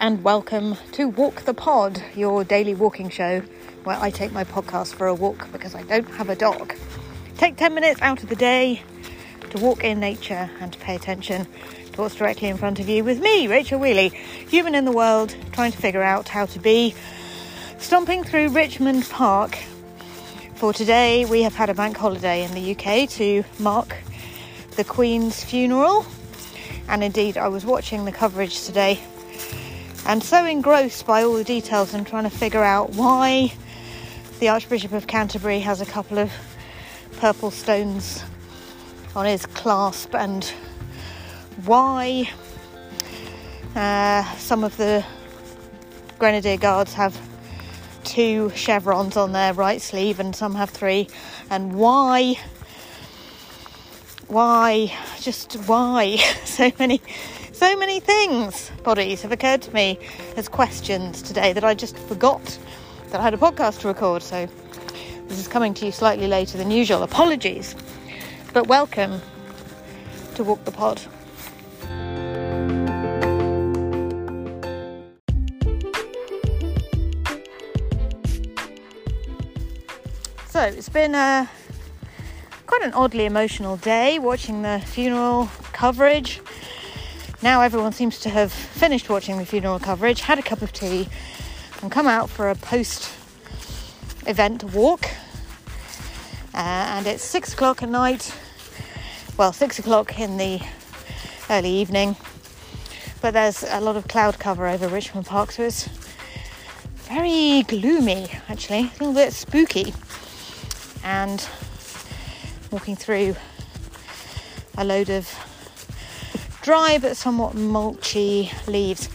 and welcome to Walk the Pod, your daily walking show where I take my podcast for a walk because I don't have a dog. Take 10 minutes out of the day to walk in nature and to pay attention to what's directly in front of you with me, Rachel Wheeley, human in the world, trying to figure out how to be. Stomping through Richmond Park. For today, we have had a bank holiday in the UK to mark the Queen's funeral. And indeed, I was watching the coverage today and so engrossed by all the details and trying to figure out why the Archbishop of Canterbury has a couple of purple stones on his clasp and why uh, some of the Grenadier Guards have two chevrons on their right sleeve and some have three, and why, why, just why? So many so many things, bodies, have occurred to me as questions today that I just forgot that I had a podcast to record. So this is coming to you slightly later than usual. Apologies. But welcome to Walk the Pod. So it's been a quite an oddly emotional day watching the funeral coverage now everyone seems to have finished watching the funeral coverage, had a cup of tea, and come out for a post event walk. Uh, and it's six o'clock at night, well, six o'clock in the early evening, but there's a lot of cloud cover over Richmond Park, so it's very gloomy actually, a little bit spooky. And walking through a load of dry but somewhat mulchy leaves.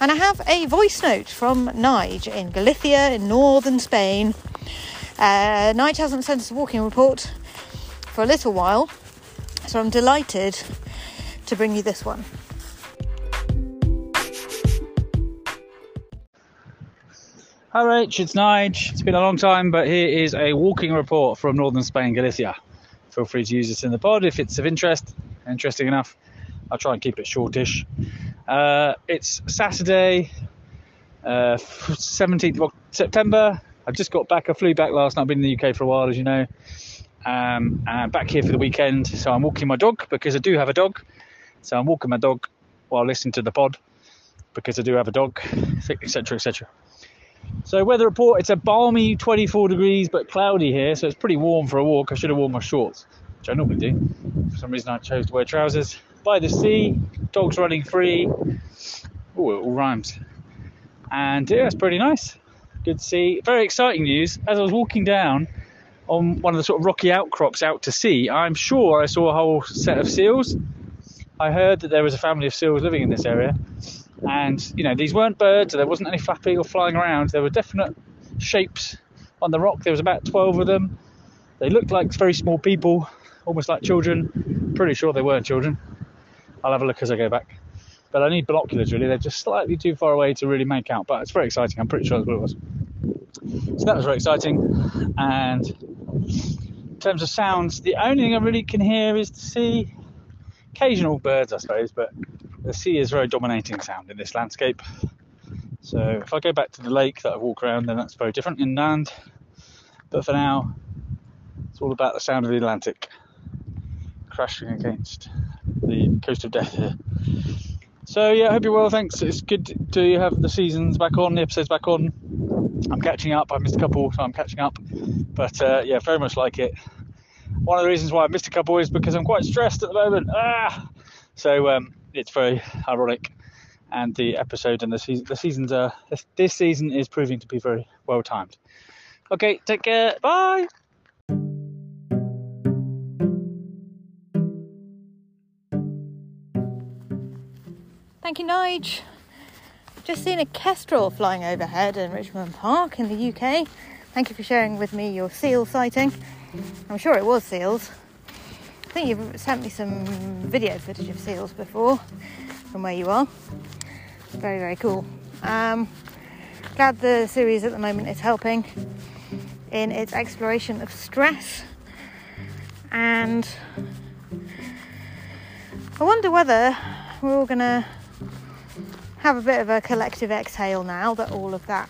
And I have a voice note from Nige in Galicia in northern Spain. Uh, Nige hasn't sent us a walking report for a little while, so I'm delighted to bring you this one. Hi Rach, it's Nige. It's been a long time, but here is a walking report from northern Spain, Galicia. Feel free to use this in the pod if it's of interest, interesting enough. I'll try and keep it shortish. Uh, it's Saturday, uh, 17th of September. I've just got back. I flew back last night. I've been in the UK for a while, as you know. Um, and back here for the weekend. So I'm walking my dog because I do have a dog. So I'm walking my dog while listening to the pod because I do have a dog, etc., etc. So weather report: it's a balmy 24 degrees but cloudy here, so it's pretty warm for a walk. I should have worn my shorts, which I normally do. For some reason, I chose to wear trousers by the sea, dogs running free. Oh, it all rhymes. And yeah, it's pretty nice. Good to see. Very exciting news. As I was walking down on one of the sort of rocky outcrops out to sea, I'm sure I saw a whole set of seals. I heard that there was a family of seals living in this area. And, you know, these weren't birds, there wasn't any flapping or flying around. There were definite shapes on the rock. There was about 12 of them. They looked like very small people, almost like children. Pretty sure they weren't children. I'll have a look as I go back. But I need binoculars really, they're just slightly too far away to really make out, but it's very exciting, I'm pretty sure that's what it was. So that was very exciting. And in terms of sounds, the only thing I really can hear is the sea. Occasional birds, I suppose, but the sea is very dominating sound in this landscape. So if I go back to the lake that I walk around, then that's very different inland. But for now, it's all about the sound of the Atlantic crashing against the coast of death here. So yeah, I hope you're well. Thanks. It's good to have the seasons back on, the episodes back on. I'm catching up. I missed a couple, so I'm catching up. But uh, yeah, very much like it. One of the reasons why I missed a couple is because I'm quite stressed at the moment. Ah! So um, it's very ironic. And the episode and the, season, the seasons are this season is proving to be very well timed. Okay, take care. Bye. Thank you, Nige. Just seen a kestrel flying overhead in Richmond Park in the UK. Thank you for sharing with me your seal sighting. I'm sure it was seals. I think you've sent me some video footage of seals before from where you are. Very, very cool. Um, glad the series at the moment is helping in its exploration of stress. And I wonder whether we're all going to have a bit of a collective exhale now that all of that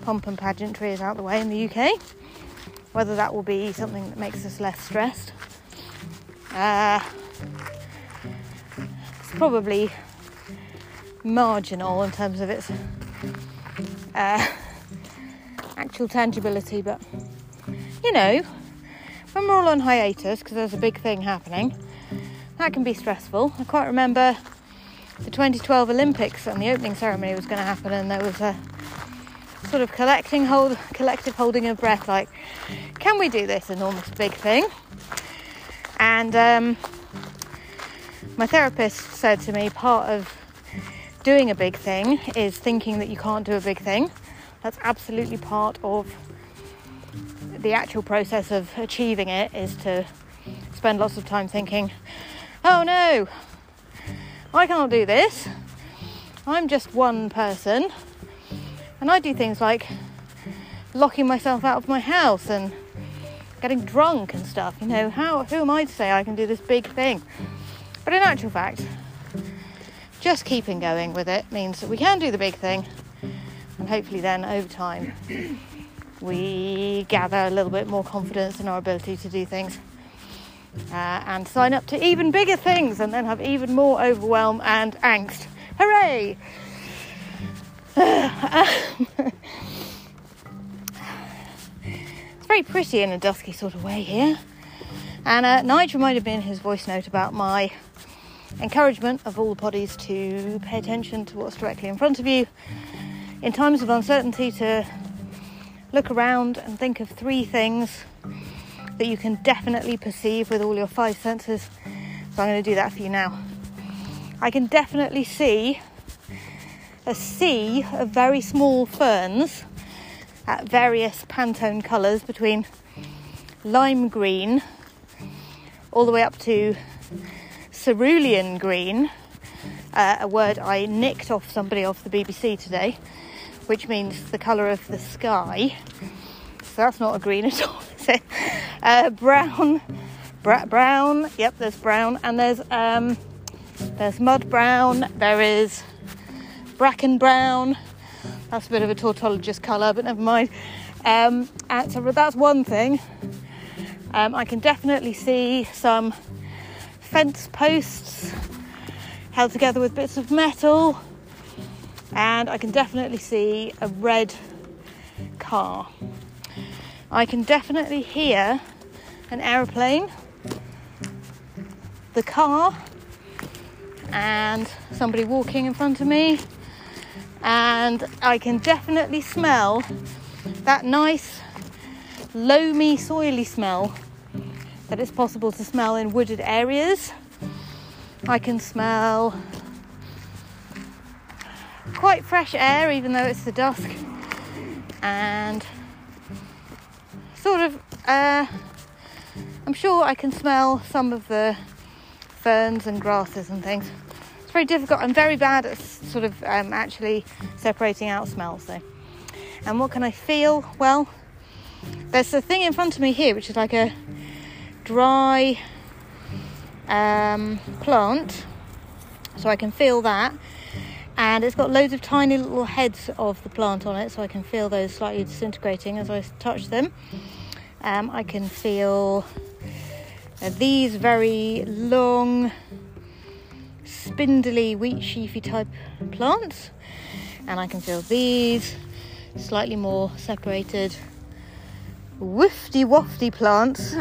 pomp and pageantry is out the way in the UK. Whether that will be something that makes us less stressed. Uh, it's probably marginal in terms of its uh, actual tangibility, but you know, when we're all on hiatus because there's a big thing happening, that can be stressful. I quite remember the 2012 Olympics and the opening ceremony was going to happen, and there was a sort of collecting hold, collective holding of breath, like, can we do this enormous big thing? And um, my therapist said to me, part of doing a big thing is thinking that you can't do a big thing. That's absolutely part of the actual process of achieving it is to spend lots of time thinking, oh no, I can't do this. I'm just one person. And I do things like locking myself out of my house and getting drunk and stuff. You know, how who am I to say I can do this big thing? But in actual fact, just keeping going with it means that we can do the big thing. And hopefully then over time we gather a little bit more confidence in our ability to do things uh, and sign up to even bigger things and then have even more overwhelm and angst. Hooray! it's very pretty in a dusky sort of way here. And uh, Nigel reminded me in his voice note about my encouragement of all the poddies to pay attention to what's directly in front of you in times of uncertainty to look around and think of three things that you can definitely perceive with all your five senses. So I'm going to do that for you now. I can definitely see a sea of very small ferns at various Pantone colours between lime green all the way up to cerulean green, uh, a word I nicked off somebody off the BBC today which means the colour of the sky. So that's not a green at all, is it? Uh, brown, bra- brown. Yep, there's brown, and there's um, there's mud brown. There is bracken brown. That's a bit of a tautologist colour, but never mind. Um, and so that's one thing. Um, I can definitely see some fence posts held together with bits of metal and I can definitely see a red car. I can definitely hear an aeroplane, the car, and somebody walking in front of me, and I can definitely smell that nice, loamy, soily smell that it's possible to smell in wooded areas. I can smell quite fresh air, even though it's the dusk, and sort of, uh, I'm sure I can smell some of the ferns and grasses and things. It's very difficult. I'm very bad at sort of um, actually separating out smells, though. And what can I feel? Well, there's a thing in front of me here, which is like a dry um, plant, so I can feel that and it's got loads of tiny little heads of the plant on it so I can feel those slightly disintegrating as I touch them. Um, I can feel uh, these very long, spindly, wheat sheafy type plants, and I can feel these slightly more separated, woofty wafty plants.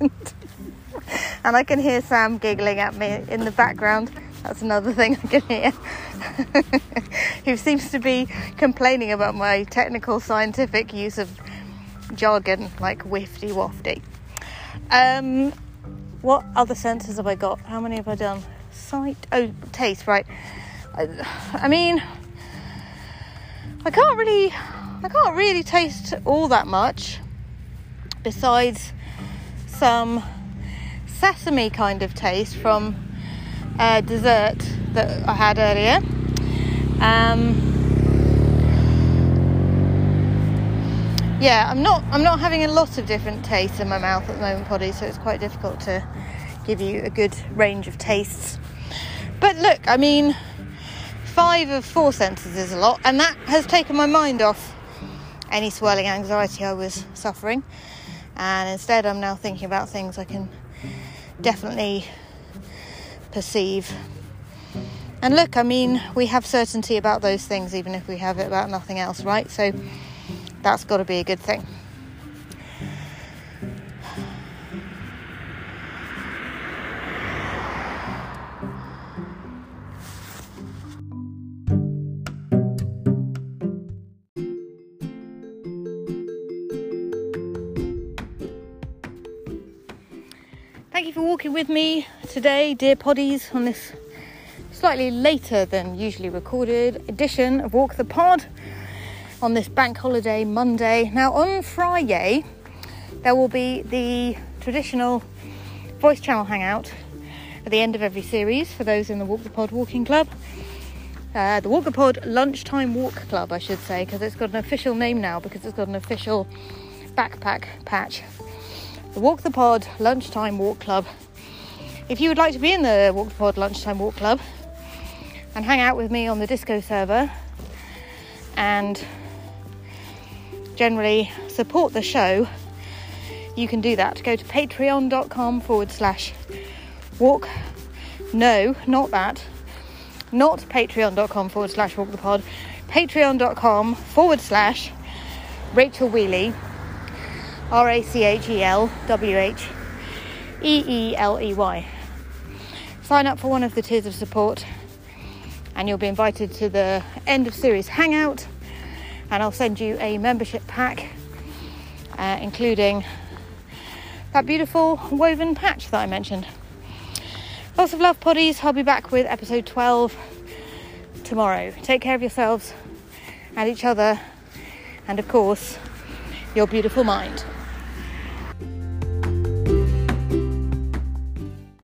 and, and I can hear Sam giggling at me in the background. That's another thing I can hear. Who seems to be complaining about my technical scientific use of jargon like wifty wafty. Um, what other senses have I got? How many have I done? Sight. Oh, taste. Right. I, I mean, I can't really, I can't really taste all that much. Besides some sesame kind of taste from uh, dessert that I had earlier. Um, yeah, I'm not I'm not having a lot of different tastes in my mouth at the moment, Poddy, so it's quite difficult to give you a good range of tastes. But look, I mean, five of four senses is a lot, and that has taken my mind off any swirling anxiety I was suffering. And instead, I'm now thinking about things I can definitely perceive. And look, I mean, we have certainty about those things, even if we have it about nothing else, right? So that's got to be a good thing. Thank you for walking with me today, dear poddies, on this slightly later than usually recorded edition of Walk the Pod on this bank holiday Monday. Now, on Friday, there will be the traditional voice channel hangout at the end of every series for those in the Walk the Pod Walking Club. Uh, the Walk the Pod Lunchtime Walk Club, I should say, because it's got an official name now because it's got an official backpack patch the Walk the Pod Lunchtime Walk Club. If you would like to be in the Walk the Pod Lunchtime Walk Club and hang out with me on the Discord server and generally support the show, you can do that. Go to patreon.com forward slash walk. No, not that. Not patreon.com forward slash walk the pod. Patreon.com forward slash Rachel Wheeley R A C H E L W H E E L E Y. Sign up for one of the tiers of support, and you'll be invited to the end of series hangout. And I'll send you a membership pack, uh, including that beautiful woven patch that I mentioned. Lots of love, poddies. I'll be back with episode 12 tomorrow. Take care of yourselves and each other, and of course, your beautiful mind.